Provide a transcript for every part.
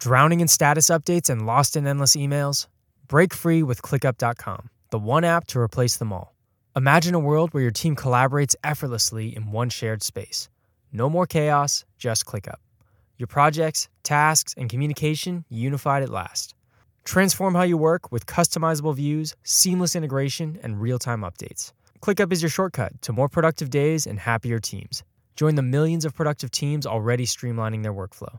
Drowning in status updates and lost in endless emails? Break free with ClickUp.com, the one app to replace them all. Imagine a world where your team collaborates effortlessly in one shared space. No more chaos, just ClickUp. Your projects, tasks, and communication unified at last. Transform how you work with customizable views, seamless integration, and real time updates. ClickUp is your shortcut to more productive days and happier teams. Join the millions of productive teams already streamlining their workflow.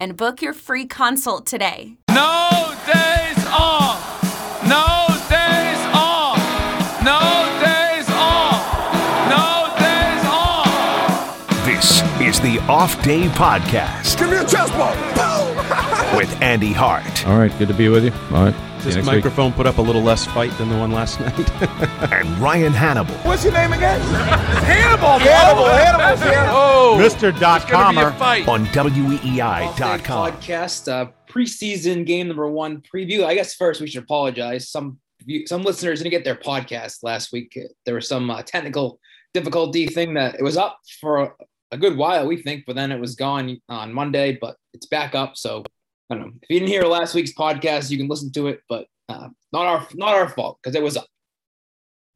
And book your free consult today. No days off. No days off. No days off. No days off. This is the Off Day Podcast Give me a chest bump. with Andy Hart All right, good to be with you. All right. See This you next week. microphone put up a little less fight than the one last night. and Ryan Hannable. What's your name again? Hannable. Hannable. Hannable. Hannable. Mr. Dot Comer. on Off-Day WEEI.com. podcast uh, preseason game number one preview. I guess first we should apologize. Some some listeners didn't get their podcast last week. There was some uh, technical difficulty thing that it was up for a, a good while, we think, but then it was gone on Monday. But it's back up. So I don't know if you didn't hear last week's podcast, you can listen to it. But uh, not our not our fault because it was up.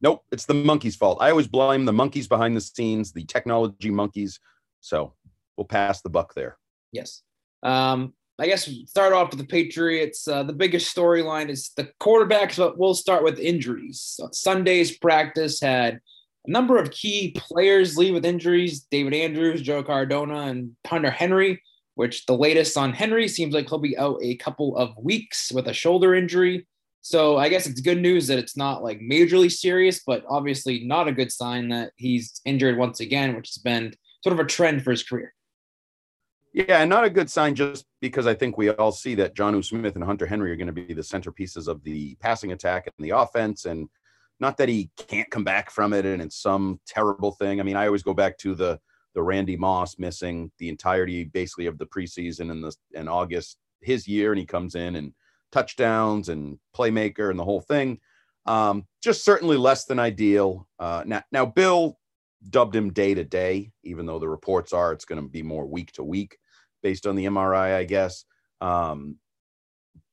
nope, it's the monkeys' fault. I always blame the monkeys behind the scenes, the technology monkeys. So we'll pass the buck there. Yes. Um, I guess start off with the Patriots. Uh, the biggest storyline is the quarterbacks, but we'll start with injuries. So Sunday's practice had a number of key players leave with injuries David Andrews, Joe Cardona, and Hunter Henry, which the latest on Henry seems like he'll be out a couple of weeks with a shoulder injury. So I guess it's good news that it's not like majorly serious, but obviously not a good sign that he's injured once again, which has been sort of a trend for his career. Yeah, and not a good sign just because I think we all see that Jonnu Smith and Hunter Henry are going to be the centerpieces of the passing attack and the offense. And not that he can't come back from it and it's some terrible thing. I mean, I always go back to the the Randy Moss missing the entirety basically of the preseason in the in August, his year, and he comes in and touchdowns and playmaker and the whole thing. Um, just certainly less than ideal. Uh, now, now Bill dubbed him day to day, even though the reports are it's going to be more week to week based on the MRI, I guess. Um,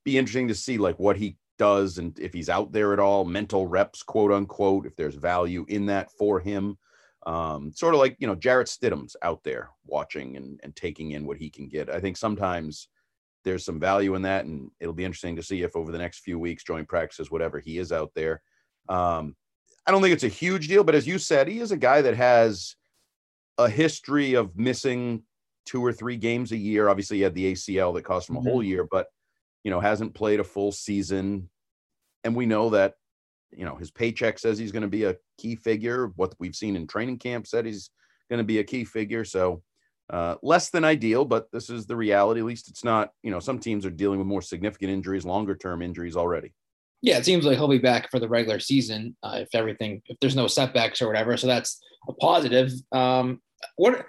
be interesting to see like what he does and if he's out there at all, mental reps, quote unquote, if there's value in that for him. Um, sort of like you know Jarrett Stidham's out there watching and, and taking in what he can get. I think sometimes there's some value in that, and it'll be interesting to see if over the next few weeks, joint practices, whatever he is out there. Um, I don't think it's a huge deal, but as you said, he is a guy that has a history of missing two or three games a year. Obviously, he had the ACL that cost him a whole year, but you know hasn't played a full season, and we know that you know his paycheck says he's going to be a key figure. What we've seen in training camp said he's going to be a key figure. So uh, less than ideal, but this is the reality. At least it's not. You know, some teams are dealing with more significant injuries, longer term injuries already. Yeah, it seems like he'll be back for the regular season uh, if everything, if there's no setbacks or whatever. So that's a positive. Um, what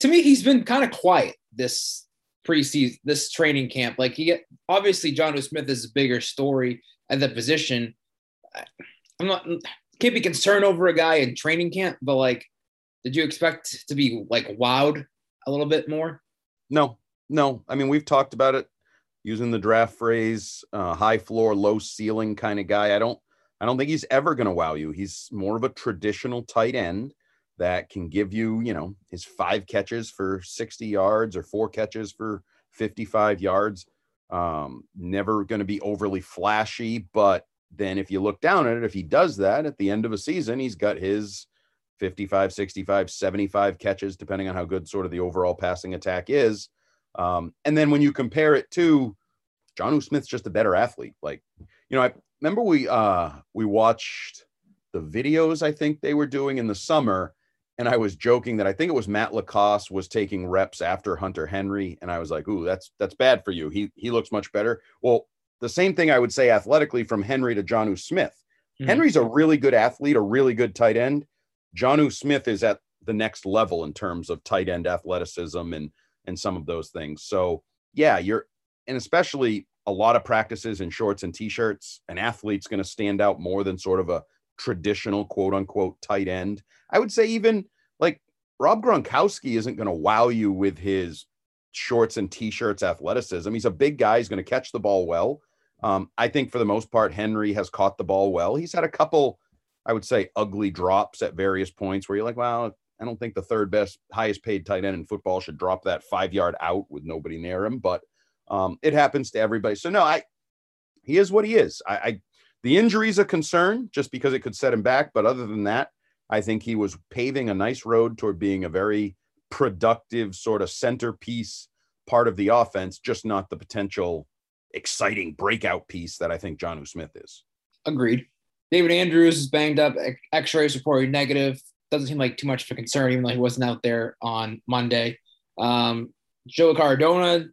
to me, he's been kind of quiet this preseason, this training camp. Like he obviously Jonnu Smith is a bigger story at the position. I'm not can't be concerned over a guy in training camp, but like, did you expect to be like wowed a little bit more? No, no. I mean, we've talked about it using the draft phrase, uh, high floor, low ceiling kind of guy. I don't, I don't think he's ever going to wow you. He's more of a traditional tight end that can give you, you know, his five catches for 60 yards or four catches for 55 yards. Um, never going to be overly flashy, but then if you look down at it, if he does that at the end of a season, he's got his 55, 65, 75 catches, depending on how good sort of the overall passing attack is. Um, and then when you compare it to Jonnu Smith's just a better athlete. Like, you know, I remember we uh we watched the videos I think they were doing in the summer, and I was joking that I think it was Matt LaCosse was taking reps after Hunter Henry, and I was like, "Ooh, that's that's bad for you. He he looks much better." Well, the same thing I would say athletically from Henry to Jonnu Smith. Mhm. Henry's a really good athlete, a really good tight end. Jonnu Smith is at the next level in terms of tight end athleticism and and some of those things. So yeah, you're and especially a lot of practices in shorts and t-shirts. An athlete's going to stand out more than sort of a traditional quote unquote tight end. I would say even like Rob Gronkowski isn't going to wow you with his shorts and t-shirts athleticism. He's a big guy. He's going to catch the ball well. Um, I think for the most part, Henry has caught the ball well. He's had a couple, I would say, ugly drops at various points where you're like, well, I don't think the third best, highest paid tight end in football should drop that five yard out with nobody near him. But um, it happens to everybody. So no, I he is what he is. I, I the injury's a concern just because it could set him back. But other than that, I think he was paving a nice road toward being a very productive sort of centerpiece part of the offense, just not the potential exciting breakout piece that I think Jonnu Smith is. Agreed. David Andrews is banged up. X-rays reported negative. Doesn't seem like too much of a concern, even though he wasn't out there on Monday. Um, Joe Cardona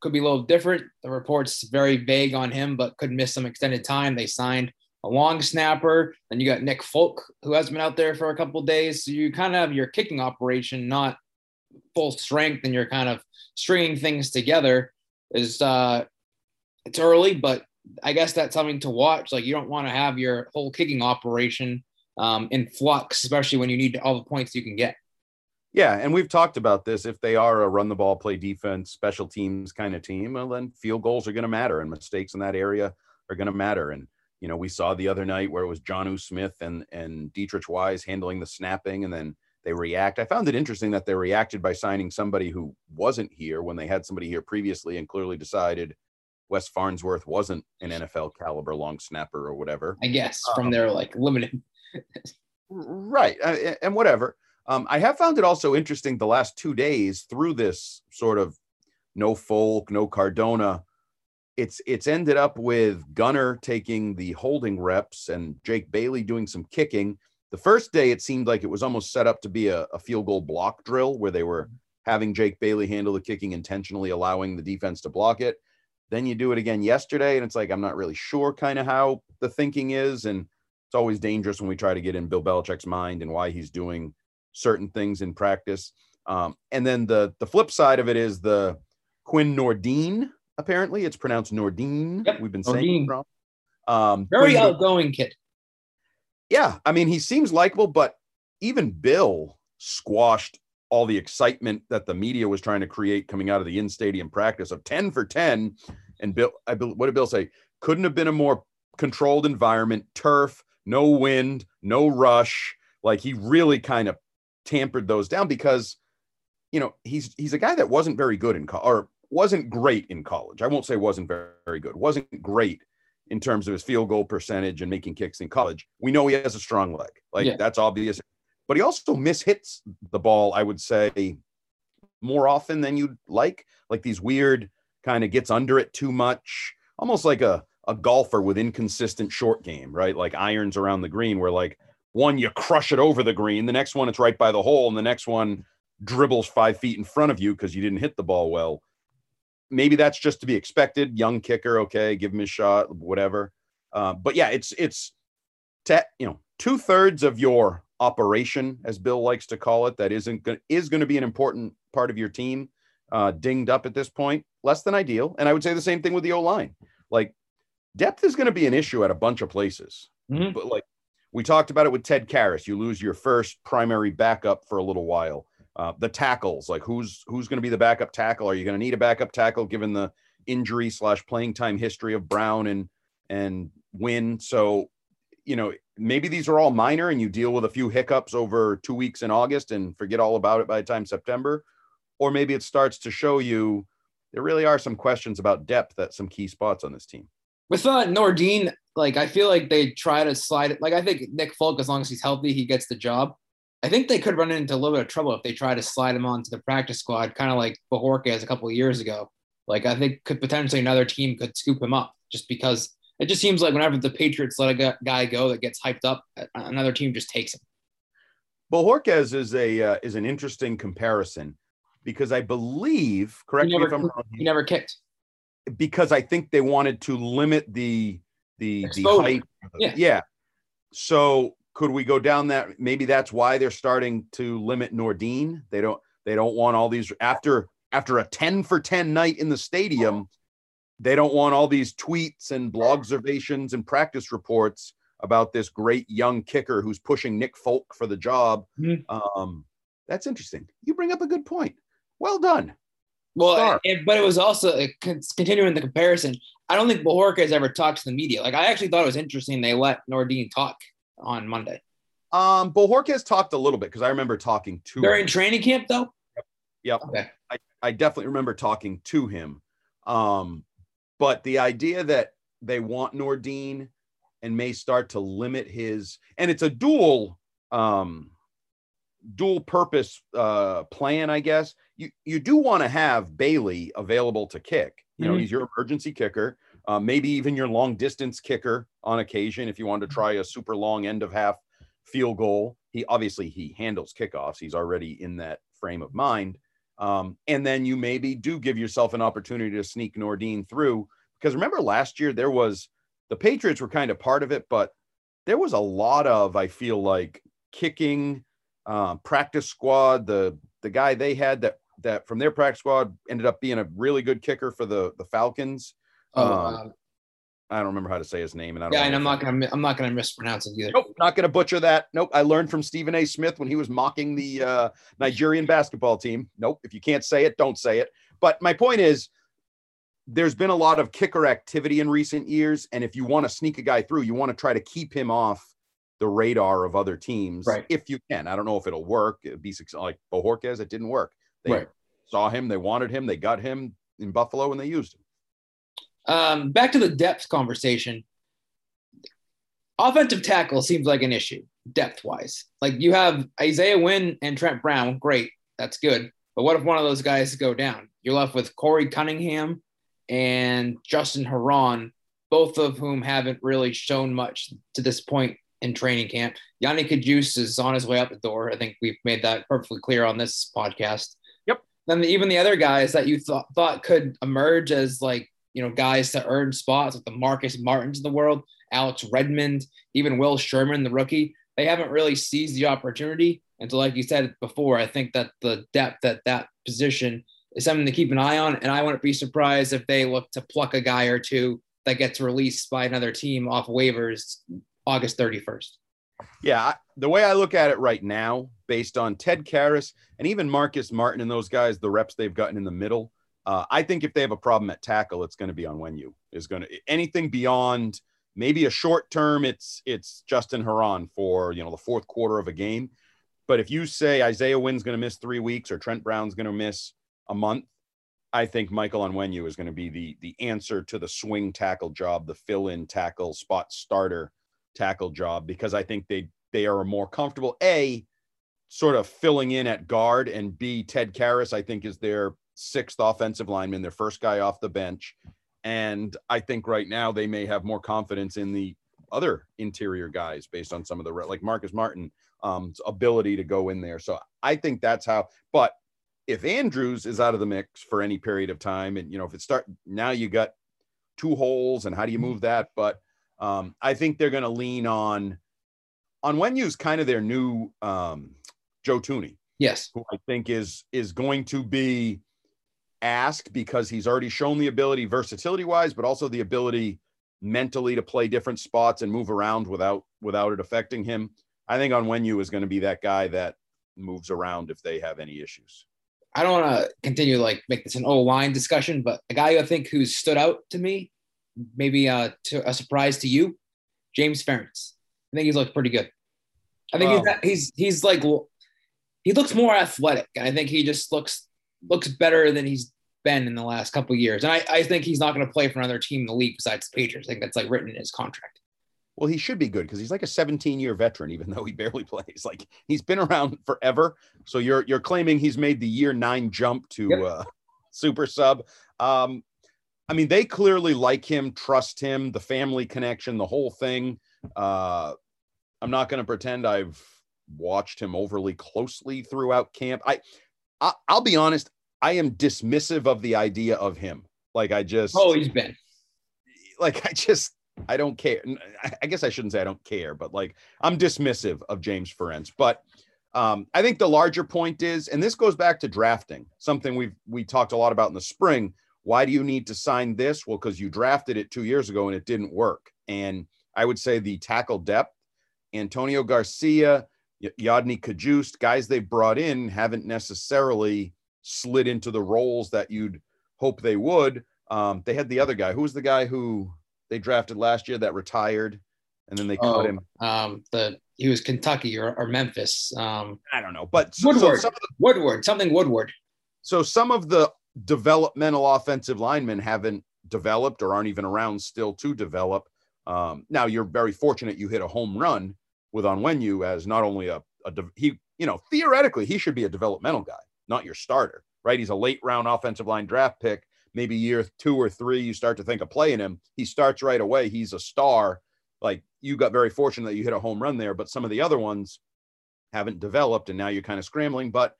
could be a little different. The report's very vague on him, but could miss some extended time. They signed a long snapper. Then you got Nick Folk, who has been out there for a couple days. So you kind of have your kicking operation not full strength, and you're kind of stringing things together. Is uh, it's early, but I guess that's something to watch. Like you don't want to have your whole kicking operation um, in flux, especially when you need all the points you can get. Yeah, and we've talked about this. If they are a run the ball, play defense, special teams kind of team, well, then field goals are going to matter, and mistakes in that area are going to matter. And you know, we saw the other night where it was Jonnu Smith and and Deatrich Wise handling the snapping, and then they react. I found it interesting that they reacted by signing somebody who wasn't here when they had somebody here previously, and clearly decided Wes Farnsworth wasn't an NFL caliber long snapper or whatever. I guess from Um, their like limited. right uh, and whatever um, i have found it also interesting the last two days through this sort of no folk no cardona it's it's ended up with gunner taking the holding reps and jake bailey doing some kicking the first day it seemed like it was almost set up to be a, a field goal block drill where they were having jake bailey handle the kicking intentionally allowing the defense to block it then you do it again yesterday and it's like i'm not really sure kind of how the thinking is and it's always dangerous when we try to get in Bill Belichick's mind and why he's doing certain things in practice. Um, and then the the flip side of it is the Quinn Nordin. Apparently, it's pronounced Nordine. Yep, We've been saying Nordine. it wrong. Um, Very Quinn- outgoing kid. yeah, I mean, he seems likable, but even Bill squashed all the excitement that the media was trying to create coming out of the in-stadium practice of 10 for 10. And Bill, I, what did Bill say? Couldn't have been a more controlled environment, turf, no wind, no rush. Like he really kind of tampered those down because, you know, he's he's a guy that wasn't very good in college or wasn't great in college. I won't say wasn't very, very good, wasn't great in terms of his field goal percentage and making kicks in college. We know he has a strong leg. Like Yeah. that's obvious. But he also mishits the ball, I would say, more often than you'd like. Like these weird kind of gets under it too much, almost like a, a golfer with inconsistent short game, right? Like irons around the green, where like one you crush it over the green, the next one it's right by the hole, and the next one dribbles five feet in front of you because you didn't hit the ball well. Maybe that's just to be expected. Young kicker, okay, give him a shot, whatever. Uh, but yeah, it's it's te- you know two thirds of your operation, as Bill likes to call it, that isn't going is going to be an important part of your team. Uh, dinged up at this point, less than ideal. And I would say the same thing with the O line. Like depth is going to be an issue at a bunch of places. Mhm. But like we talked about it with Ted Karras, you lose your first primary backup for a little while. Uh, the tackles, like who's who's going to be the backup tackle? Are you going to need a backup tackle given the injury slash playing time history of Brown and and Wynn? So you know maybe these are all minor and you deal with a few hiccups over two weeks in August and forget all about it by the time September, or maybe it starts to show you there really are some questions about depth at some key spots on this team. With uh, Nordin, like I feel like they try to slide it. Like I think Nick Folk, as long as he's healthy, he gets the job. I think they could run into a little bit of trouble if they try to slide him onto the practice squad, kind of like Bojorquez a couple of years ago. Like I think could potentially another team could scoop him up just because it just seems like whenever the Patriots let a guy go that gets hyped up, another team just takes him. Well, Jorquez is a uh, is an interesting comparison because I believe, correct He me never, if I'm wrong, he never kicked. because I think they wanted to limit the the the height. Yeah. yeah. So could we go down that? Maybe that's why they're starting to limit Nordin. They don't they don't want all these after after a 10 for 10 night in the stadium. They don't want all these tweets and blog observations and practice reports about this great young kicker who's pushing Nick Folk for the job. Mhm. Um, that's interesting. You bring up a good point. Well done. Well, Star. and, but it was also uh, continuing the comparison. I don't think Bajorka has ever talked to the media. Like I actually thought it was interesting they let Nordin talk on Monday Um, Bojorquez talked a little bit because I remember talking to during him. training camp, though. Yep. Okay. I, I definitely remember talking to him. Um, but the idea that they want Nordin and may start to limit his and it's a dual um dual purpose uh plan, I guess. You you do want to have Bailey available to kick. You know, Mhm. he's your emergency kicker, uh, maybe even your long distance kicker on occasion if you want to try a super long end of half field goal. He obviously he handles kickoffs. He's already in that frame of mind. Um, and then you maybe do give yourself an opportunity to sneak Nordin through because remember last year there was the Patriots were kind of part of it, but there was a lot of I feel like kicking uh, practice squad. The the guy they had that that from their practice squad ended up being a really good kicker for the the Falcons. Oh, Um, I don't remember how to say his name, and I don't. Yeah, and I'm not gonna I'm not gonna mispronounce it either. Nope, not going to butcher that. Nope. I learned from Stephen A. Smith when he was mocking the uh, Nigerian basketball team. Nope. If you can't say it, don't say it. But my point is, there's been a lot of kicker activity in recent years, and if you want to sneak a guy through, you want to try to keep him off the radar of other teams, Right. if you can. I don't know if it'll work. It'd be like Bojorquez. It didn't work. They Right. saw him, they wanted him, they got him in Buffalo, and they used him. Um, back to the depth conversation. Offensive tackle seems like an issue depth wise. Like you have Isaiah Wynn and Trent Brown, great, that's good. But what if one of those guys go down? You're left with Korey Cunningham and Justin Herron, both of whom haven't really shown much to this point in training camp. Yodny Cajuste is on his way out the door. I think we've made that perfectly clear on this podcast. Yep. Then even the other guys that you thought thought could emerge as like you know guys to earn spots, like the Marcus Martins of the world, Alex Redmond, even Will Sherman, the rookie, they haven't really seized the opportunity. And so, like you said before, I think that the depth at that position is something to keep an eye on. And I wouldn't be surprised if they look to pluck a guy or two that gets released by another team off waivers August 31st. Yeah, the way I look at it right now, based on Ted Karras and even Marcus Martin and those guys, the reps they've gotten in the middle, uh, I think if they have a problem at tackle, it's going to be Onwenu is going to anything beyond maybe a short term. It's it's Justin Herron for you know the fourth quarter of a game, but if you say Isaiah Wynn's going to miss three weeks or Trent Brown's going to miss a month, I think Michael Onwenu is going to be the the answer to the swing tackle job, the fill in tackle spot starter tackle job because I think they they are more comfortable. A sort of filling in at guard and B Ted Karras I think is their sixth offensive lineman, their first guy off the bench, and I think right now they may have more confidence in the other interior guys based on some of the like Marcus Martin um ability to go in there. So I think that's how. But if Andrews is out of the mix for any period of time, and you know if it start now you got two holes and how do you move that? But um, I think they're going to lean on Onwenu's kind of their new um, Joe Thuney, Yes. who I think is is going to be asked because he's already shown the ability versatility wise, but also the ability mentally to play different spots and move around without without it affecting him. I think Onwenu is going to be that guy that moves around if they have any issues. I don't want to continue to like make this an O line discussion, but a guy I think who's stood out to me, maybe uh, to a surprise to you, James Ferentz. I think he's looked pretty good. I think Wow. he's, he's he's like he looks more athletic, and I think he just looks looks better than he's been in the last couple of years. And I, I think he's not going to play for another team in the league besides the Patriots. I think that's like written in his contract. Well, he should be good because he's like a 17 year veteran, even though he barely plays. Like he's been around forever. So you're you're claiming he's made the year nine jump to Yep. uh, super sub. Um, I mean, they clearly like him, trust him, the family connection, the whole thing. Uh, I'm not going to pretend I've watched him overly closely throughout camp. I, I I'll be honest, I am dismissive of the idea of him Like I just Oh, he's been. like I just I don't care. I guess I shouldn't say I don't care, but like I'm dismissive of James Ferentz. But um, I think the larger point is, and this goes back to drafting, something we've we talked a lot about in the spring. Why do you need to sign this? Well, because you drafted it two years ago and it didn't work. And I would say the tackle depth, Antonio Garcia, Yodny Cajuste, guys they brought in haven't necessarily slid into the roles that you'd hope they would. Um, they had the other guy. Who was the guy who they drafted last year that retired, and then they cut Oh, him? um, the he was Kentucky or, or Memphis. Um, I don't know, but so, so Woodward, some of the, Woodward, something Woodward. so some of the developmental offensive linemen haven't developed or aren't even around still to develop. Um, now you're very fortunate you hit a home run with Onwenu as not only a, a de- he you know theoretically he should be a developmental guy, not your starter, right? He's a late round offensive line draft pick. Maybe year two or three, you start to think of playing him. He starts right away. He's a star. Like you got very fortunate that you hit a home run there, but some of the other ones haven't developed, and now you're kind of scrambling. But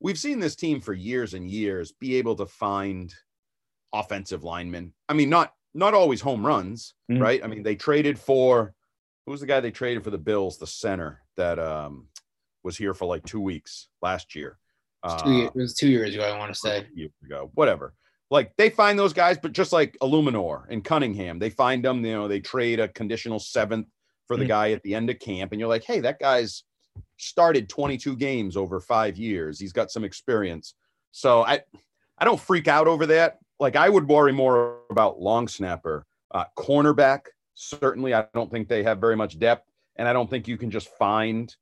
we've seen this team for years and years be able to find offensive linemen. I mean, not not always home runs, Mhm. right? I mean, they traded for who was the guy they traded for the Bills, the center that um was here for like two weeks last year. It was two, Uh, years, it was two years ago, I want to say. years ago, whatever. Like they find those guys, but just like Illuminor and Cunningham, they find them. You know, they trade a conditional seventh for the Mhm. guy at the end of camp, and you're like, hey, that guy's started 22 games over five years. He's got some experience. So I, I don't freak out over that. Like I would worry more about long snapper, uh, cornerback. Certainly, I don't think they have very much depth, and I don't think you can just find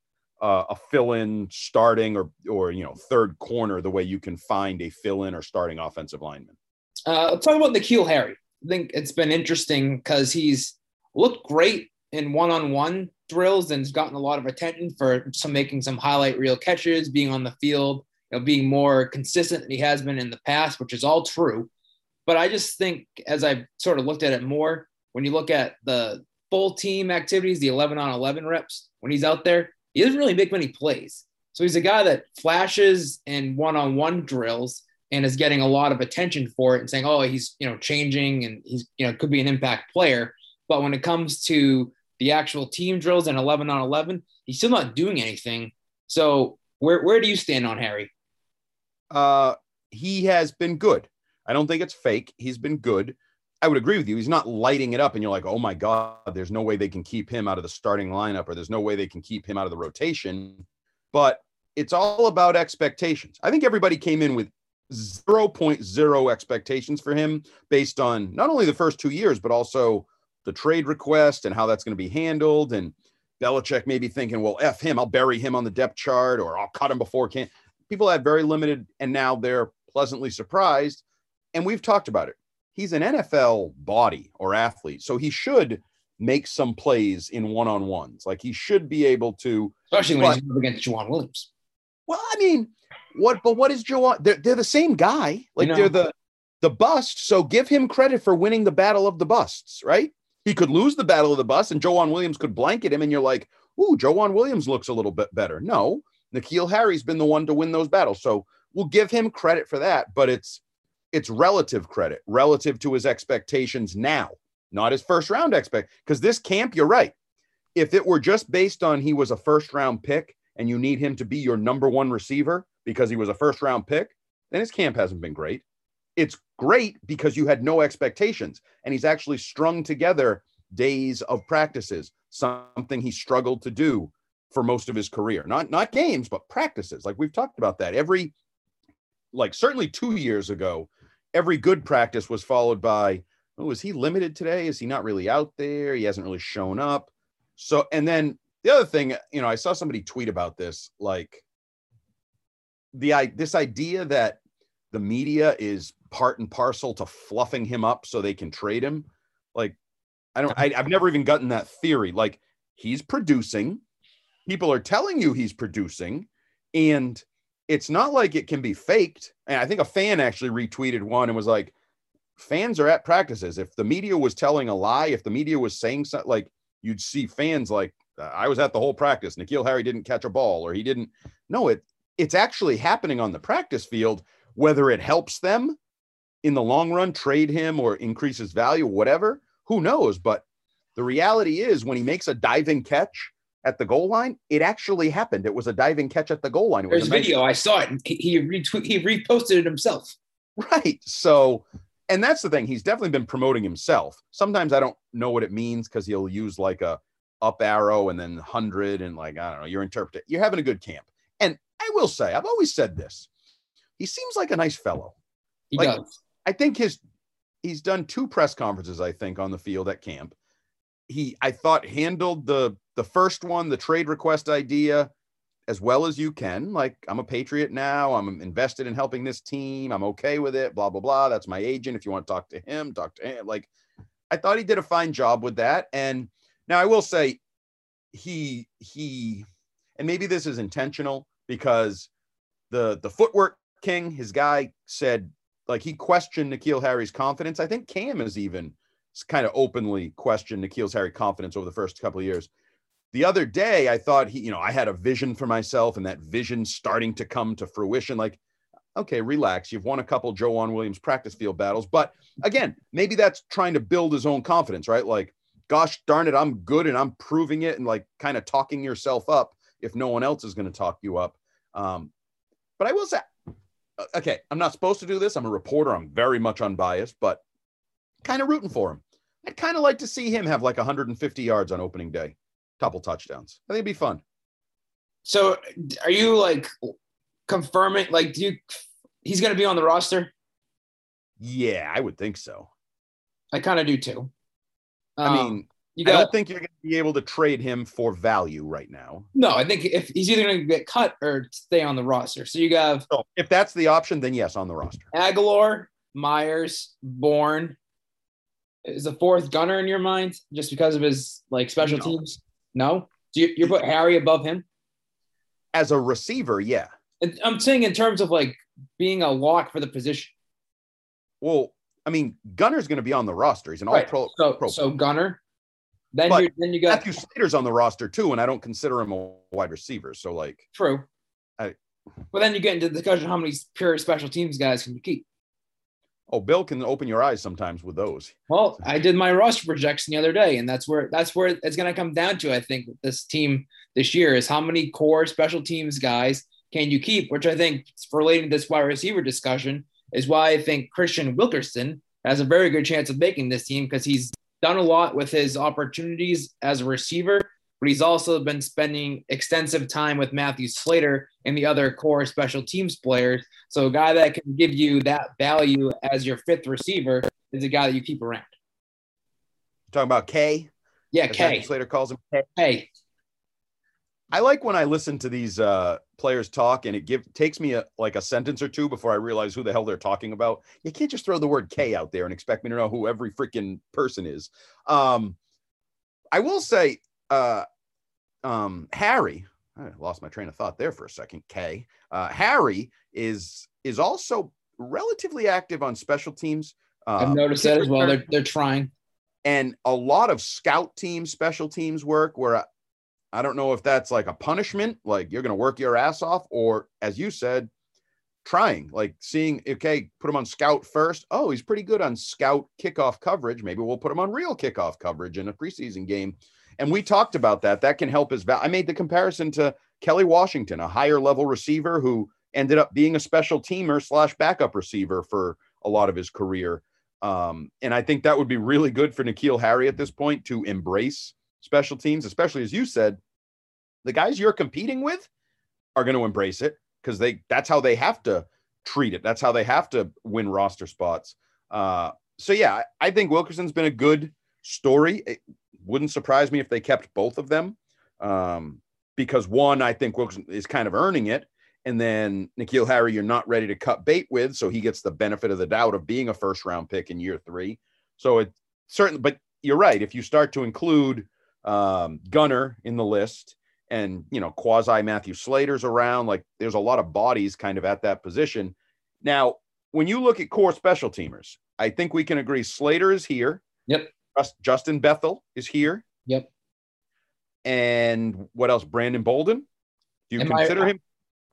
uh, a fill-in starting or or you know third corner the way you can find a fill-in or starting offensive lineman. Uh, let's talk about N'Keal Harry. I think it's been interesting because he's looked great in one-on-one drills and has gotten a lot of attention for some making some highlight reel catches, being on the field, you know, being more consistent than he has been in the past, which is all true. But I just think as I've sort of looked at it more, when you look at the full team activities, the 11 on 11 reps, when he's out there, he doesn't really make many plays. So he's a guy that flashes in one-on-one drills and is getting a lot of attention for it and saying, oh, he's you know changing and he's you know could be an impact player. But when it comes to the actual team drills and 11 on 11, he's still not doing anything. So where where do you stand on Harry? Uh, he has been good. I don't think it's fake. He's been good. I would agree with you. He's not lighting it up, and you're like, oh my god, there's no way they can keep him out of the starting lineup, or there's no way they can keep him out of the rotation. But it's all about expectations. I think everybody came in with 0.0 expectations for him based on not only the first two years, but also the trade request and how that's going to be handled. And Belichick may be thinking, well, F him, I'll bury him on the depth chart or I'll cut him before can. People had very limited, and now they're pleasantly surprised. And we've talked about it. He's an NFL body or athlete, so he should make some plays in one on ones. Like he should be able to Especially when But- he's up against Joejuan Williams. well, I mean, what? But what is Joe? They're, they're the same guy. Like know. they're the the bust. So give him credit for winning the battle of the busts, right? He could lose the battle of the bust, and Joejuan Williams could blanket him, and you're like, "Ooh, Joejuan Williams looks a little bit better." No, N'Keal Harry's been the one to win those battles, so we'll give him credit for that. But it's it's relative credit relative to his expectations now, not his first round expect. Because this camp, you're right. If it were just based on he was a first round pick and you need him to be your number one receiver because he was a first round pick, then his camp hasn't been great. It's great because you had no expectations and he's actually strung together days of practices, something he struggled to do for most of his career. Not not games, but practices. Like we've talked about that. Every like certainly 2 years ago, every good practice was followed by, "Oh, is he limited today? Is he not really out there? He hasn't really shown up." So and then the other thing, you know, I saw somebody tweet about this, like the i this idea that the media is part and parcel to fluffing him up so they can trade him. Like, I don't, I, I've never even gotten that theory. Like, he's producing, people are telling you he's producing, and it's not like it can be faked. And I think a fan actually retweeted one and was like, fans are at practices. If the media was telling a lie, if the media was saying something, like you'd see fans like, uh, I was at the whole practice. N'Keal Harry didn't catch a ball or he didn't. No, it it's actually happening on the practice field. Whether it helps them in the long run trade him or increase his value, whatever, who knows? But the reality is when he makes a diving catch at the goal line, it actually happened. It was a diving catch at the goal line. It There's a nice- video. I saw it. He he, retweet, he reposted it himself. Right. So, and that's the thing. He's definitely been promoting himself. Sometimes I don't know what it means because he'll use like a up arrow and then hundred and like I don't know. You're interpreting. You're having a good camp. And I will say, I've always said this. He seems like a nice fellow. He Like- does. I think his he's done two press conferences. I think on the field at camp. He I thought handled the the first one, the trade request idea, as well as you can. Like I'm a patriot now. I'm invested in helping this team. I'm okay with it. Blah blah blah. That's my agent. If you want to talk to him, talk to him. Like I thought he did a fine job with that. And now I will say he he and maybe this is intentional because the the footwork king, his guy said like he questioned N'Keal Harry's confidence. I think Cam has even kind of openly questioned N'Keal's Harry confidence over the first couple of years. The other day, I thought he, you know, I had a vision for myself, and that vision starting to come to fruition. Like, okay, relax. You've won a couple Joe Williams practice field battles, but again, maybe that's trying to build his own confidence, right? Like, gosh darn it, I'm good and I'm proving it, and like kind of talking yourself up if no one else is going to talk you up. Um, but I will say, uh, okay, I'm not supposed to do this. I'm a reporter. I'm very much unbiased, but kind of rooting for him. I'd kind of like to see him have like 150 yards on opening day, couple touchdowns. I think it'd be fun. So are you like confirming like do you he's gonna be on the roster? Yeah, I would think so. I kind of do too. I Um, mean, you I don't think you're going to be able to trade him for value right now. no, I think if he's either gonna get cut or stay on the roster. So you So if that's the option, then yes, on the roster. Agholor, Meyers, Bourne. Is the fourth gunner in your mind just because of his like special No. teams? No. Do you, you put Harry above him? As a receiver, yeah. And I'm saying in terms of like being a lock for the position. Well, I mean, Gunner's going to be on the roster. He's an Right. all-pro. So pro. so gunner. Then But you then you got Matthew Slater's on the roster too, and I don't consider him a wide receiver. So, like, true. I- but then you get into the discussion how many pure special teams guys can you keep? Oh, Bill can open your eyes sometimes with those. Well, I did my roster projection the other day, and that's where that's where it's going to come down to. I think this team this year is how many core special teams guys can you keep? Which I think relating to this wide receiver discussion is why I think Kristian Wilkerson has a very good chance of making this team because he's done a lot with his opportunities as a receiver, but he's also been spending extensive time with Matthew Slater and the other core special teams players. So a guy that can give you that value as your fifth receiver is a guy that you keep around. talking about K. Yeah, as Matthew K. Slater calls him K. Hey, I like when I listen to these uh, players talk, and it give takes me a like a sentence or two before I realize who the hell they're talking about. You can't just throw the word K out there and expect me to know who every freaking person is. Um, I will say, uh, um, Harry. I lost my train of thought there for a second. K. Uh, Harry is is also relatively active on special teams. I've Uh, noticed that as well. They're they're trying. and a lot of scout team special teams work where I, I don't know if that's like a punishment, like you're going to work your ass off, or as you said, trying, like seeing, okay, put him on scout first. Oh, he's pretty good on scout kickoff coverage. Maybe we'll put him on real kickoff coverage in a preseason game. And we talked about that. That can help his val. I made the comparison to Kelly Washington, a higher level receiver who ended up being a special teamer slash backup receiver for a lot of his career. Um, and I think that would be really good for N'Keal Harry at this point to embrace special teams, especially as you said, the guys you're competing with are going to embrace it because they that's how they have to treat it. That's how they have to win roster spots. Uh, so yeah, I think Wilkerson's been a good story. Wouldn't surprise me if they kept both of them. Um, because one, I think Wilkerson is kind of earning it. And then N'Keal Harry, you're not ready to cut bait with, so he gets the benefit of the doubt of being a first round pick in year three. So it certainly, but you're right. If you start to include um, Gunner in the list, and you know quasi Matthew Slater's around, like there's a lot of bodies kind of at that position. Now, when you look at core special teamers, I think we can agree Slater is here. Yep. Just- Justin Bethel is here. Yep. And what else? Brandon Bolden. Do you Am I- consider him?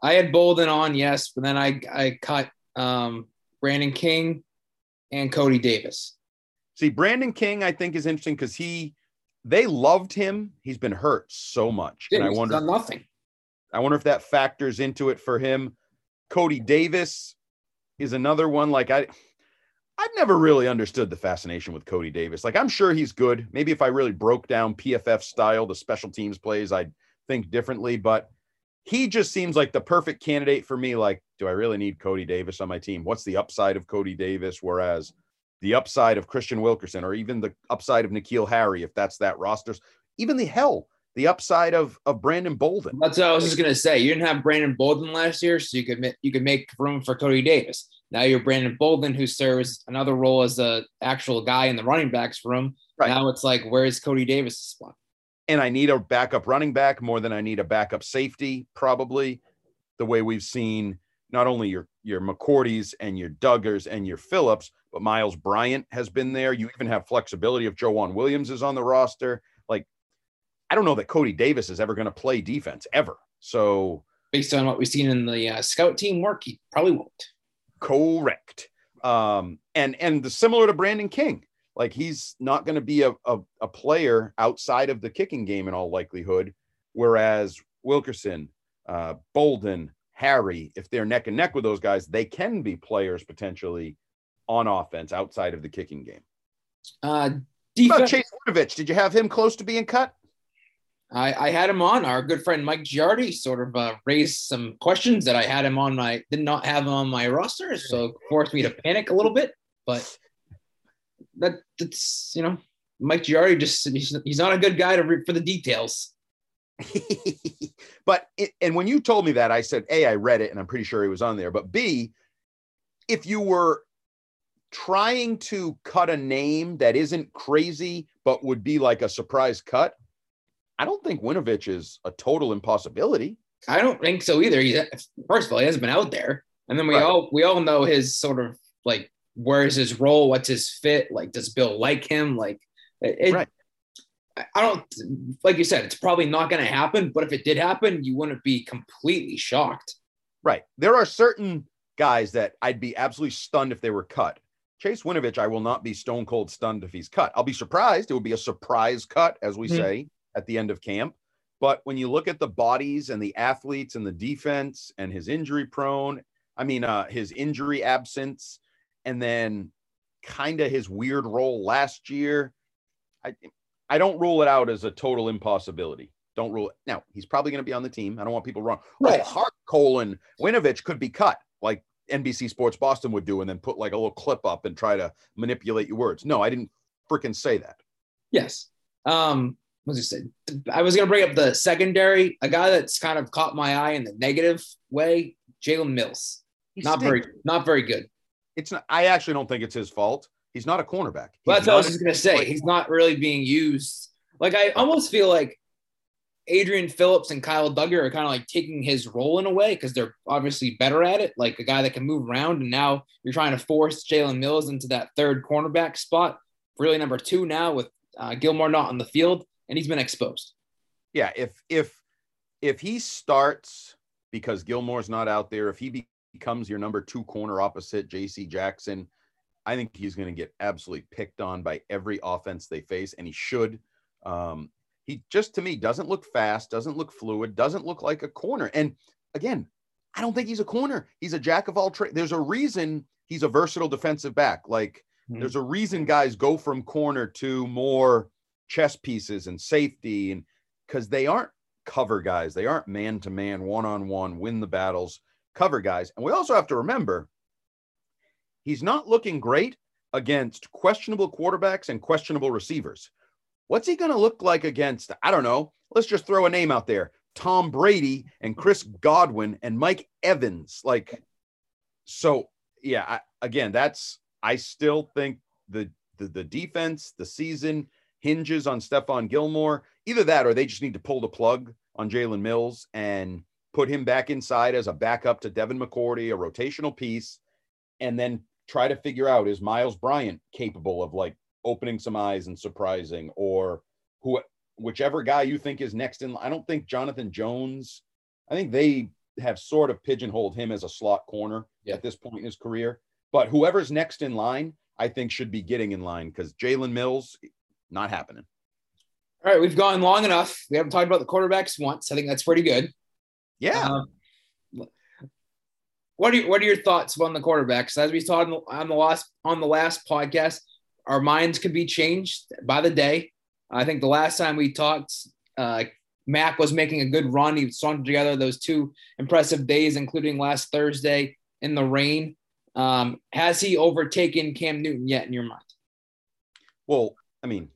I had Bolden on, yes, but then I I cut um, Brandon King and Cody Davis. See, Brandon King, I think is interesting because he they loved him. He's been hurt so much, Yeah, and I wonder nothing. I wonder if that factors into it for him. Cody Davis is another one. Like I, I've never really understood the fascination with Cody Davis. Like I'm sure he's good. Maybe if I really broke down PFF style, the special teams plays, I'd think differently. But he just seems like the perfect candidate for me. Like, do I really need Cody Davis on my team? What's the upside of Cody Davis? Whereas the upside of Kristian Wilkerson, or even the upside of N'Keal Harry, if that's that roster, even the hell, the upside of of Brandon Bolden. That's what I was just gonna say. You didn't have Brandon Bolden last year, so you could you could make room for Cody Davis. Now you're Brandon Bolden, who serves another role as a actual guy in the running backs room. Right. Now it's like, where's Cody Davis' spot? and I need a backup running back more than I need a backup safety, probably the way we've seen not only your your McCourties and your Duggers and your Phillips, but Myles Bryant has been there. You even have flexibility if Joejuan Williams is on the roster. Like, I don't know that Cody Davis is ever going to play defense ever. So Based on what we've seen in the uh, scout team work, he probably won't. Correct. Um, and and the similar to Brandon King, like he's not going to be a, a a player outside of the kicking game in all likelihood. Whereas Wilkerson, uh, Bolden, Harry, if they're neck and neck with those guys, they can be players potentially on offense outside of the kicking game. Uh, What about defense. Chase Winovich? Did you have him close to being cut? I, I had him on. Our good friend Mike Giardi sort of uh, raised some questions that I had him on my did not have him on my roster, so forced me to panic a little bit. But that that's you know Mike Giardi just he's, he's not a good guy to for the details. but it, and when you told me that, I said, A, I read it and I'm pretty sure he was on there. But B, if you were trying to cut a name that isn't crazy, but would be like a surprise cut, I don't think Winovich is a total impossibility. I don't think so either. He's first of all, he hasn't been out there, and then we Right. all we all know his sort of like where's his role, what's his fit, like does Bill like him? Like it, Right. I- don't like you said, it's probably not going to happen. But if it did happen, you wouldn't be completely shocked. Right. There are certain guys that I'd be absolutely stunned if they were cut. Chase Winovich, I will not be stone cold stunned if he's cut. I'll be surprised. It would be a surprise cut, as we Mhm. say at the end of camp. But when you look at the bodies and the athletes and the defense and his injury prone, I mean, uh, his injury absence, and then kind of his weird role last year, I, I don't rule it out as a total impossibility. Don't rule it. Now, he's probably going to be on the team. I don't want people wrong. Right. Oh, Hart, Colin, Winovich could be cut like NBC Sports Boston would do and then put like a little clip up and try to manipulate your words. No, I didn't freaking say that. Yes. Um, was I say? I was going to bring up the secondary, a guy that's kind of caught my eye in the negative way, Jalen Mills. He Not stinks. very, not very good. It's not. I actually don't think it's his fault. He's not a cornerback. Well, that's what I was just gonna say. He's not really being used. Like I almost feel like Adrian Phillips and Kyle Dugger are kind of like taking his role in a way because they're obviously better at it. Like a guy that can move around, and now you're trying to force Jalen Mills into that third cornerback spot, really number two now with uh, Gilmore not on the field, and he's been exposed. yeah. If if if he starts because Gilmore's not out there, if he be- becomes your number two corner opposite J.C. Jackson, I think he's going to get absolutely picked on by every offense they face, and he should. Um, he just to me doesn't look fast, doesn't look fluid, doesn't look like a corner. And again, I don't think he's a corner. He's a jack of all trades. There's a reason he's a versatile defensive back. Like Mhm. there's a reason guys go from corner to more chess pieces and safety, and because they aren't cover guys, they aren't man to man, one on one, win the battles, cover guys. And we also have to remember he's not looking great against questionable quarterbacks and questionable receivers. What's he going to look like against? I don't know. Let's just throw a name out there Tom Brady and Chris Godwin and Mike Evans. Like, so yeah, I, again, that's, I still think the, the, the defense, the season hinges on Stephon Gilmore. Either that or they just need to pull the plug on Jalen Mills and put him back inside as a backup to Devin McCourty, a rotational piece, and then try to figure out is Myles Bryant capable of like opening some eyes and surprising, or who whichever guy you think is next in. I don't think Jonathan Jones. I think they have sort of pigeonholed him as a slot corner Yeah. at this point in his career. But whoever's next in line, I think should be getting in line because Jalen Mills, not happening. All right, we've gone long enough. We haven't talked about the quarterbacks once. I think that's pretty good. Yeah. Um, what are you, what are your thoughts on the quarterbacks? As we saw on the, on the last on the last podcast, our minds could be changed by the day. I think the last time we talked, uh, Mac was making a good run. He strung together those two impressive days, including last Thursday in the rain. Um, has he overtaken Cam Newton yet in your mind? Well, I mean,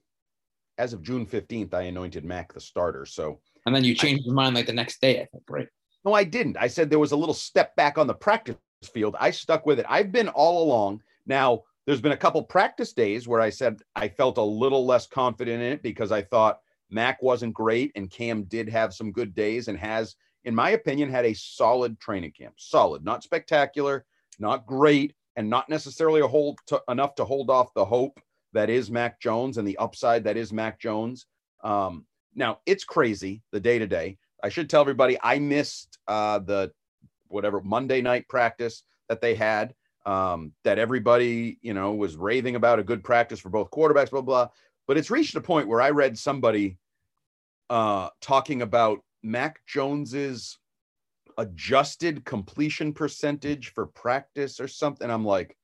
as of June 15th, I anointed Mac the starter. So, and then you changed I, your mind like the next day, I think, right? No, I didn't. I said there was a little step back on the practice field. I stuck with it. I've been all along. Now, there's been a couple practice days where I said I felt a little less confident in it because I thought Mac wasn't great and Cam did have some good days and has, in my opinion, had a solid training camp. Solid, not spectacular, not great, and not necessarily a hold to, enough to hold off the hope that is Mac Jones and the upside that is Mac Jones. Um, now it's crazy the day to day. I should tell everybody I missed uh, the whatever Monday night practice that they had. Um, that everybody you know was raving about a good practice for both quarterbacks, blah blah. But it's reached a point where I read somebody uh, talking about Mac Jones's adjusted completion percentage for practice or something. I'm like,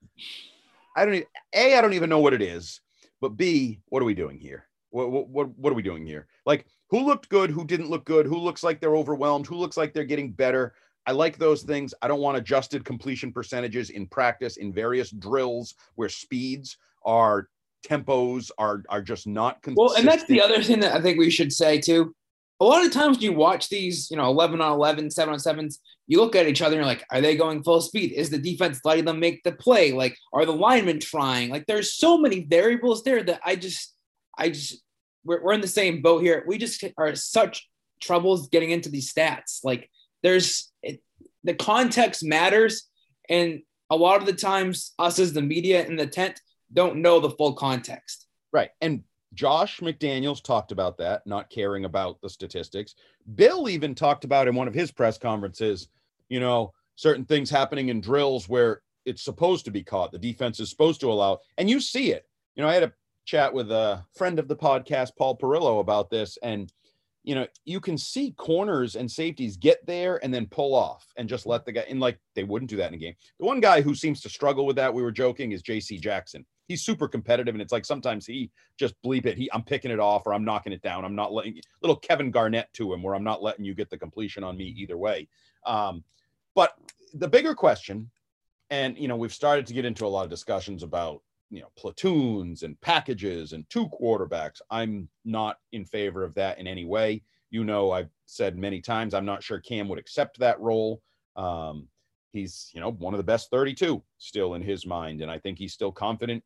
I don't. A, I don't even know what it is. But B, what are we doing here? What, what, what, what are we doing here? Like, who looked good? Who didn't look good? Who looks like they're overwhelmed? Who looks like they're getting better? I like those things. I don't want adjusted completion percentages in practice in various drills where speeds are tempos are are just not consistent. Well, and that's the other thing that I think we should say too. A lot of times when you watch these, you know, 11 on 11, 7 on 7s, you look at each other and you're like, are they going full speed? Is the defense letting them make the play? Like, are the linemen trying? Like, there's so many variables there that I just, I just, we're, we're in the same boat here. We just are such troubles getting into these stats. Like, there's it, the context matters. And a lot of the times, us as the media in the tent, don't know the full context. Right. And Josh McDaniels talked about that, not caring about the statistics. Bill even talked about in one of his press conferences, you know, certain things happening in drills where it's supposed to be caught. The defense is supposed to allow, and you see it. You know, I had a chat with a friend of the podcast, Paul Perillo, about this, and you know, you can see corners and safeties get there and then pull off and just let the guy in. Like they wouldn't do that in a game. The one guy who seems to struggle with that, we were joking, is J.C. Jackson he's super competitive, and it's like sometimes he just bleep it. He I'm picking it off or I'm knocking it down. I'm not letting little Kevin Garnett to him where I'm not letting you get the completion on me either way. Um, but the bigger question, and you know, we've started to get into a lot of discussions about you know platoons and packages and two quarterbacks. I'm not in favor of that in any way. You know, I've said many times I'm not sure Cam would accept that role. Um, he's you know one of the best 32 still in his mind and i think he's still confident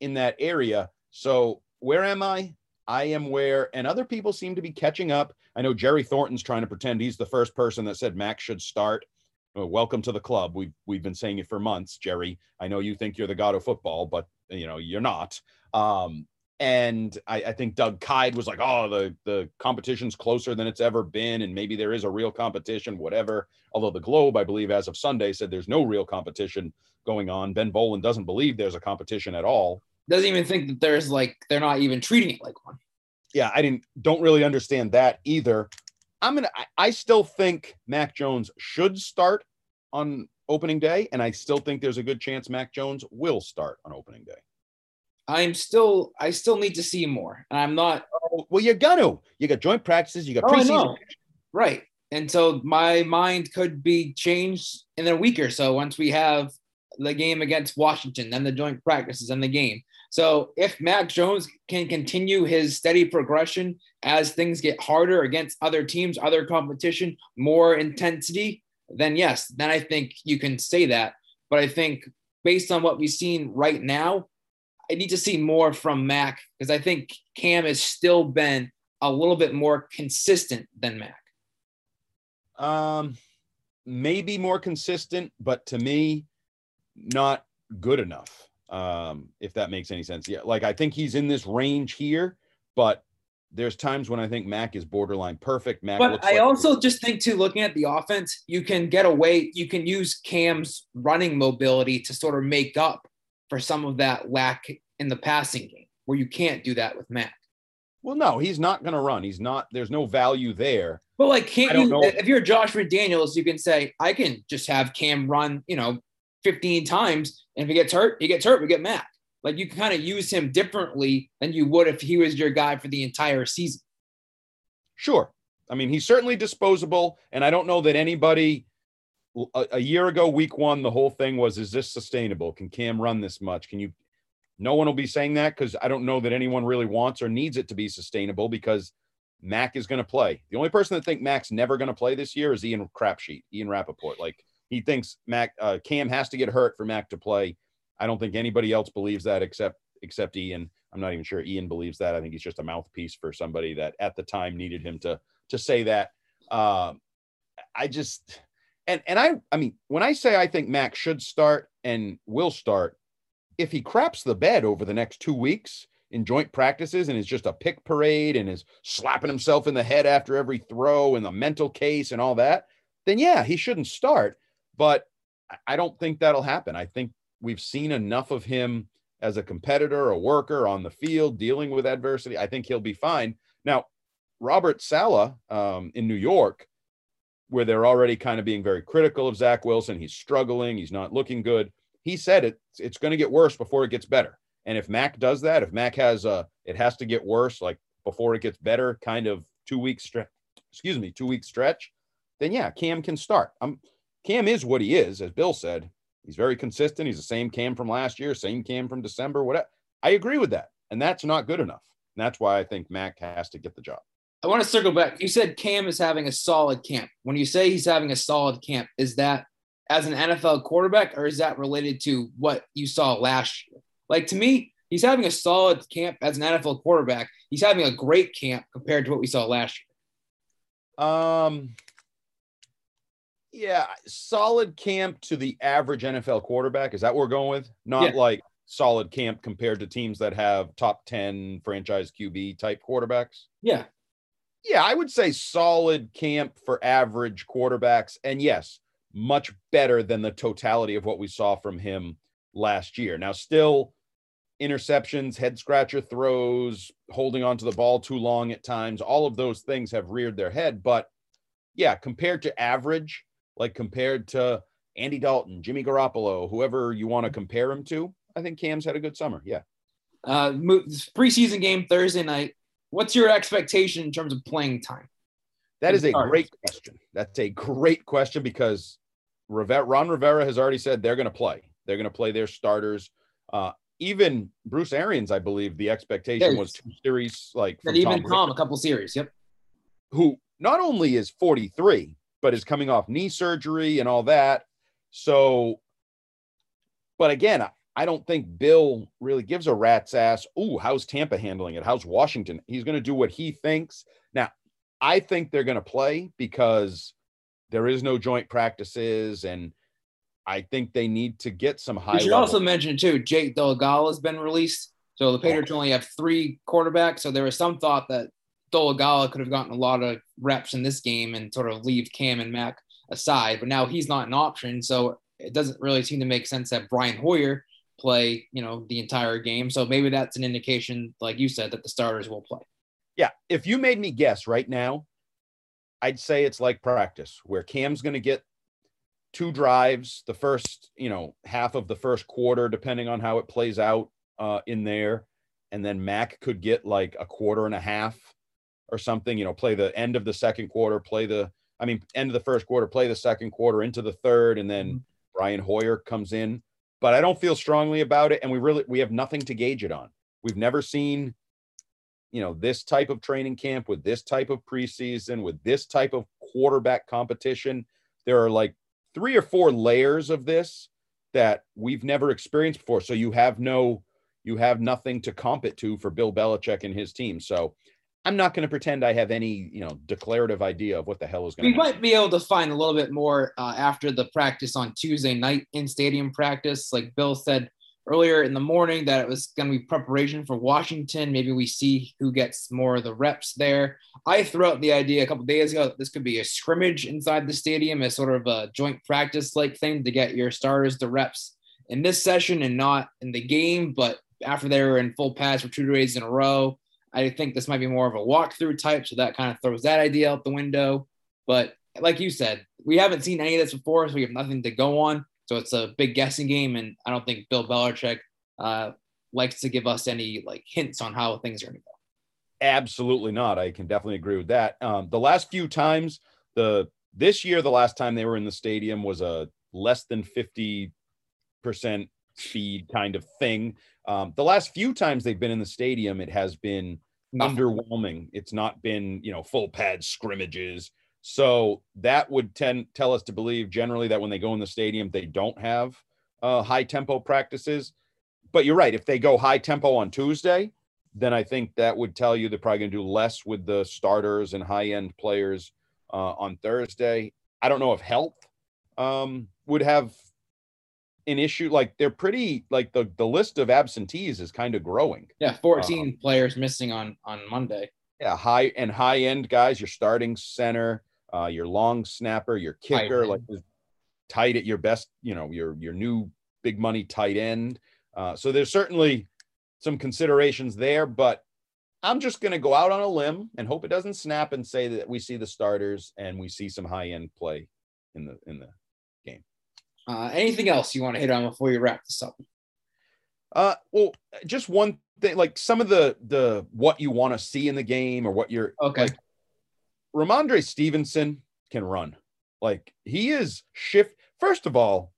in that area. So where am I? I am where, and other people seem to be catching up. I know Jerry Thornton's trying to pretend he's the first person that said Max should start. Well, welcome to the club. We've we've been saying it for months, Jerry. I know you think you're the god of football, but you know you're not. Um, and I, I, think Doug Kyed was like, "Oh, the the competition's closer than it's ever been, and maybe there is a real competition, whatever." Although the Globe, I believe, as of Sunday, said there's no real competition going on. Ben Volin doesn't believe there's a competition at all doesn't even think that there's like they're not even treating it like one. Yeah, I didn't don't really understand that either. I'm gonna I, I still think Mac Jones should start on opening day, and I still think there's a good chance Mac Jones will start on opening day. I'm still I still need to see more. And I'm not oh, well, you're gonna. You got joint practices, you got oh, preseason. Right. And so my mind could be changed in a week or so once we have the game against Washington, then the joint practices and the game. So if Mac Jones can continue his steady progression as things get harder against other teams, other competition, more intensity, then yes, then I think you can say that. But I think based on what we've seen right now, I need to see more from Mac because I think Cam has still been a little bit more consistent than Mac. Um, maybe more consistent, but to me, not good enough um, if that makes any sense. Yeah, like I think he's in this range here, but there's times when I think Mac is borderline perfect. Mac, but I like also just think too, looking at the offense, you can get away, you can use Cam's running mobility to sort of make up for some of that lack in the passing game, where you can't do that with Mac. Well, no, he's not going to run. He's not. There's no value there. But like, can't you? know. If you're Josh McDaniels, you can say, I can just have Cam run, you know, 15 times, and if he gets hurt, he gets hurt. We get Mac. Like you can kind of use him differently than you would if he was your guy for the entire season. Sure. I mean, he's certainly disposable, and I don't know that anybody. A, a year ago, week one, the whole thing was: Is this sustainable? Can Cam run this much? Can you? No one will be saying that because I don't know that anyone really wants or needs it to be sustainable because Mac is going to play. The only person that think Mac's never going to play this year is Ian Crapsheet, Ian Rapoport. Like he thinks Mac uh, Cam has to get hurt for Mac to play. I don't think anybody else believes that except except Ian. I'm not even sure Ian believes that. I think he's just a mouthpiece for somebody that at the time needed him to to say that. Um, I just and and I I mean when I say I think Mac should start and will start, if he craps the bed over the next two weeks in joint practices and is just a pick parade and is slapping himself in the head after every throw and the mental case and all that, then yeah, he shouldn't start. But I- don't think that'll happen. I think we've seen enough of him as a competitor, a worker on the field, dealing with adversity. I think he'll be fine. Now, Robert Saleh um, in New York, where they're already kind of being very critical of Zach Wilson, he's struggling, he's not looking good. He said it, it's going to get worse before it gets better. And if Mac does that, if Mac has a, it has to get worse, like before it gets better, kind of two week stretch, excuse me, two week stretch, then yeah, Cam can start. I'm Cam is what he is, as Bill said. He's very consistent. He's the same Cam from last year, same Cam from December, whatever. I agree with that. And that's not good enough. And that's why I think Mac has to get the job. I want to circle back. You said Cam is having a solid camp. When you say he's having a solid camp, is that as an NFL quarterback or is that related to what you saw last year? Like to me, he's having a solid camp as an NFL quarterback. He's having a great camp compared to what we saw last year. Um, yeah, solid camp to the average NFL quarterback. Is that what we're going with? Not Yeah. like solid camp compared to teams that have top 10 franchise QB type quarterbacks. Yeah. Yeah, I would say solid camp for average quarterbacks. And yes, much better than the totality of what we saw from him last year. Now, still interceptions, head scratcher throws, holding onto the ball too long at times, all of those things have reared their head. But yeah, compared to average, like compared to Andy Dalton, Jimmy Garoppolo, whoever you want to compare him to, I think Cam's had a good summer. Yeah. Uh, preseason game Thursday night. What's your expectation in terms of playing time? That is a Starters. great question. That's a great question because Ron Rivera has already said they're going to play. They're going to play their starters. Uh, even Bruce Arians, I believe, the expectation was two series, like And even Tom, Tom, a couple series. Yep. who not only is 43, but is coming off knee surgery and all that. So, but again, I- don't think Bill really gives a rat's ass. Ooh, how's Tampa handling it? How's Washington? He's going to do what he thinks. Now, I think they're going to play because there is no joint practices, and I think they need to get some high. We should level- also mention too, Jake Dolegala has been released. So the Patriots only have three quarterbacks. So there was some thought that Dolegala could have gotten a lot of reps in this game and sort of leave Cam and Mac aside. But now he's not an option. So it doesn't really seem to make sense that Brian Hoyer play, you know, the entire game. So maybe that's an indication, like you said, that the starters will play. Yeah, if you made me guess right now, I'd say it's like practice where Cam's going to get two drives, the first, you know, half of the first quarter, depending on how it plays out uh, in there. And then Mac could get like a quarter and a half or something, you know, play the end of the second quarter, play the, I mean, end of the first quarter, play the second quarter into the third, and then mm-hmm. Brian Hoyer comes in. But I don't feel strongly about it. And we really, we have nothing to gauge it on. We've never seen you know this type of training camp with this type of preseason with this type of quarterback competition there are like three or four layers of this that we've never experienced before so you have no you have nothing to comp it to for Bill Belichick and his team so I'm not going to pretend I have any you know declarative idea of what the hell is going We to happen. might be able to find a little bit more uh, after the practice on Tuesday night in stadium practice. Like Bill said earlier in the morning, that it was going to be preparation for Washington. Maybe we see who gets more of the reps there. I threw out the idea a couple days ago that this could be a scrimmage inside the stadium as sort of a joint practice like thing to get your starters the reps in this session and not in the game, but after they were in full pads for two days in a row, I think this might be more of a walkthrough type. So that kind of throws that idea out the window. But like you said, we haven't seen any of this before, so we have nothing to go on. So it's a big guessing game, and I don't think Bill Belichick uh, likes to give us any like hints on how things are going to go. Absolutely not. I can definitely agree with that. Um, the last few times, the this year, the last time they were in the stadium was a less than fifty percent speed kind of thing. Um, the last few times they've been in the stadium, it has been underwhelming. It's not been you know full pad scrimmages. So that would tend tell us to believe generally that when they go in the stadium, they don't have uh, high tempo practices. But you're right. If they go high tempo on Tuesday, then I think that would tell you they're probably going to do less with the starters and high end players uh, on Thursday. I don't know if health um, would have an issue. Like they're pretty like the the list of absentees is kind of growing. Yeah, 14 um, players missing on on Monday. Yeah, high and high end guys. Your starting center, uh, your long snapper, your kicker, like tight at your best. You know your your new big money tight end. Uh, so there's certainly some considerations there, but I'm just going to go out on a limb and hope it doesn't snap and say that we see the starters and we see some high end play in the in the. Uh, anything else you want to hit on before you wrap this up? Uh, well, just one thing, like some of the the what you want to see in the game or what you're okay. Like, Rhamondre Stevenson can run. Like he is shift. First of all,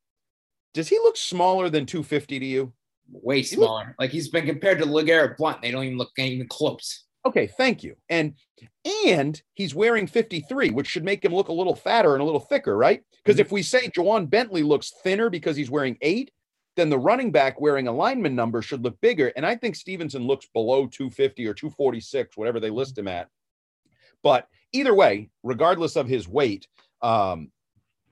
does he look smaller than 250 to you? way smaller. like he's been compared to LeGarrette Blunt. They don't even look even close. Okay, thank you. And and he's wearing 53, which should make him look a little fatter and a little thicker, right? Because mm-hmm. if we say Ja'Whaun Bentley looks thinner because he's wearing eight, then the running back wearing a lineman number should look bigger. And I think Stevenson looks below 250 or 246, whatever they list him at. But either way, regardless of his weight, um,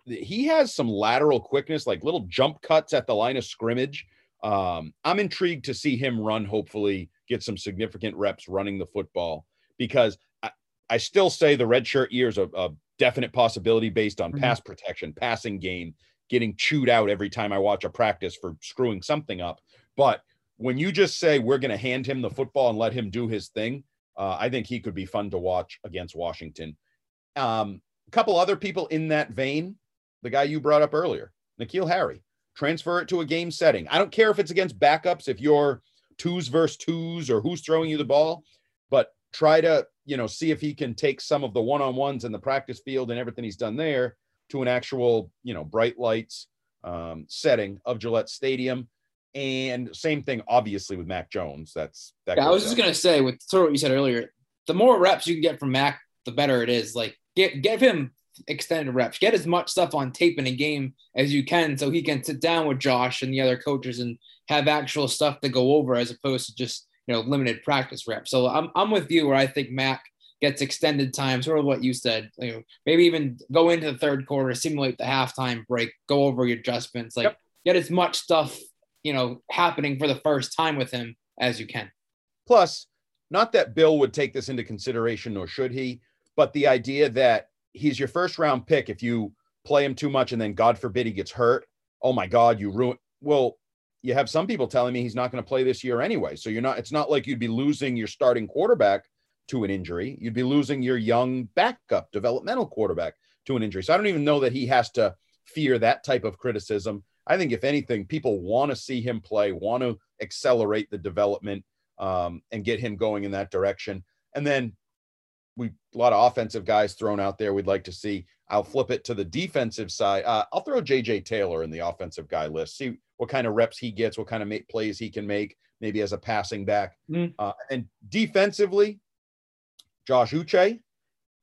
he has some lateral quickness, like little jump cuts at the line of scrimmage um, I'm intrigued to see him run, hopefully, get some significant reps running the football because I, I still say the red shirt year is a, a definite possibility based on mm-hmm. pass protection, passing game, getting chewed out every time I watch a practice for screwing something up. But when you just say we're going to hand him the football and let him do his thing, uh, I think he could be fun to watch against Washington. Um, a couple other people in that vein, the guy you brought up earlier, N'Keal Harry transfer it to a game setting. I don't care if it's against backups, if you're twos versus twos or who's throwing you the ball, but try to, you know, see if he can take some of the one on ones in the practice field and everything he's done there to an actual, you know, bright lights um, setting of Gillette Stadium. And same thing, obviously, with Mac Jones. That's that. Yeah, I was just gonna say with sort of what you said earlier, the more reps you can get from Mac, the better it is. Like, get give him extended reps. Get as much stuff on tape in a game as you can so he can sit down with Josh and the other coaches and have actual stuff to go over as opposed to just, you know, limited practice reps. So I'm, I'm with you where I think Mac gets extended time, sort of what you said. You know, maybe even go into the third quarter, simulate the halftime break, go over your adjustments, like yep. get as much stuff, you know, happening for the first time with him as you can. Plus, not that Bill would take this into consideration, nor should he, but the idea that he's your first round pick. If you play him too much and then God forbid he gets hurt, oh my God, you ruin. Well, you have some people telling me he's not going to play this year anyway. So you're not. It's not like you'd be losing your starting quarterback to an injury. You'd be losing your young backup developmental quarterback to an injury. So I don't even know that he has to fear that type of criticism. I think if anything, people want to see him play, want to accelerate the development um, and get him going in that direction. And then we a lot of offensive guys thrown out there we'd like to see. I'll flip it to the defensive side. Uh, I'll throw JJ Taylor in the offensive guy list. See what kind of reps he gets, what kind of make, plays he can make, maybe as a passing back. Mm. Uh, and defensively, Josh Uche,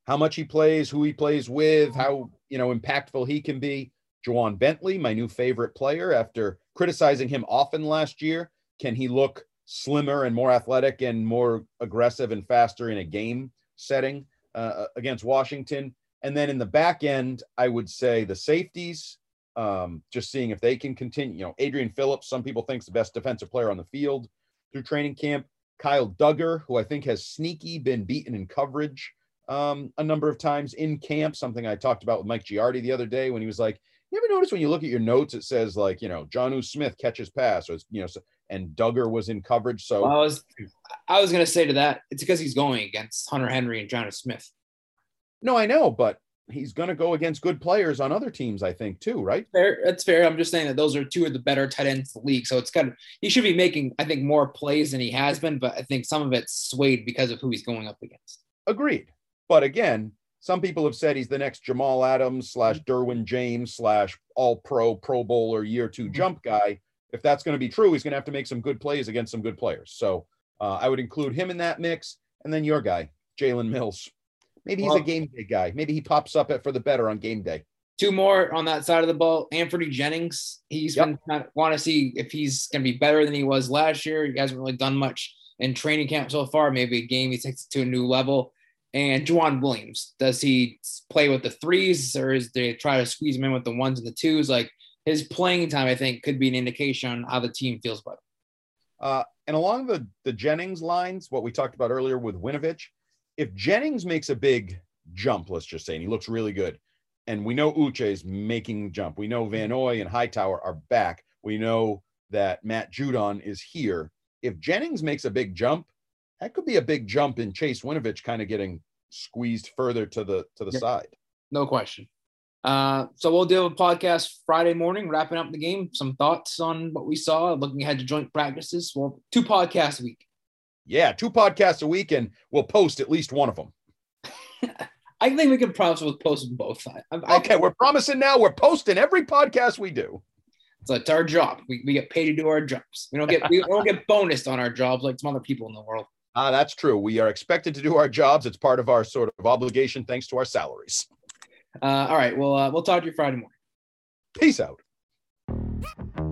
how much he plays, who he plays with, how you know impactful he can be. Ja'Whaun Bentley, my new favorite player, after criticizing him often last year, can he look slimmer and more athletic and more aggressive and faster in a game setting uh, against Washington. And then in the back end, I would say the safeties, um, just seeing if they can continue. You know, Adrian Phillips, some people think the best defensive player on the field through training camp. Kyle Dugger, who I think has sneaky been beaten in coverage um, a number of times in camp, something I talked about with Mike Giardi the other day when he was like, You ever notice when you look at your notes, it says like, you know, Jonnu Smith catches pass, or you know, and Dugger was in coverage. So well, I was, I was gonna say to that, it's because he's going against Hunter Henry and Jonnu Smith. No, I know, but he's going to go against good players on other teams, I think, too, right? Fair. That's fair. I'm just saying that those are two of the better tight ends in the league. So it's kind of he should be making, I think, more plays than he has been, but I think some of it's swayed because of who he's going up against. Agreed. But again, some people have said he's the next Jamal Adams slash Derwin James slash all pro, pro bowler, year 2 mm-hmm. jump guy. If that's going to be true, he's going to have to make some good plays against some good players. So uh, I would include him in that mix. And then your guy, Jalen Mills. Maybe he's well, a game day guy. Maybe he pops up at for the better on game day. Two more on that side of the ball. Anfernee Jennings. He's yep. been want to see if he's going to be better than he was last year. He hasn't really done much in training camp so far. Maybe a game he takes it to a new level. And Joejuan Williams. Does he play with the threes or is they try to squeeze him in with the ones and the twos? Like his playing time, I think, could be an indication on how the team feels about it. Uh, and along the the Jennings lines, what we talked about earlier with Winovich, if Jennings makes a big jump, let's just say, and he looks really good, and we know Uche is making the jump. We know Van Noy and Hightower are back. We know that Matt Judon is here. If Jennings makes a big jump, that could be a big jump in Chase Winovich kind of getting squeezed further to the to the yep. side. No question. Uh, so we'll do a podcast Friday morning, wrapping up the game. Some thoughts on what we saw, looking ahead to joint practices. Well, two podcasts a week. Yeah, two podcasts a week, and we'll post at least one of them. I think we can promise we'll post both. I, okay, we're promising now. We're posting every podcast we do. So it's our job. We, we get paid to do our jobs. We don't get we don't get bonused on our jobs like some other people in the world. Ah, uh, that's true. We are expected to do our jobs. It's part of our sort of obligation, thanks to our salaries. Uh, all right. Well, uh, we'll talk to you Friday morning. Peace out.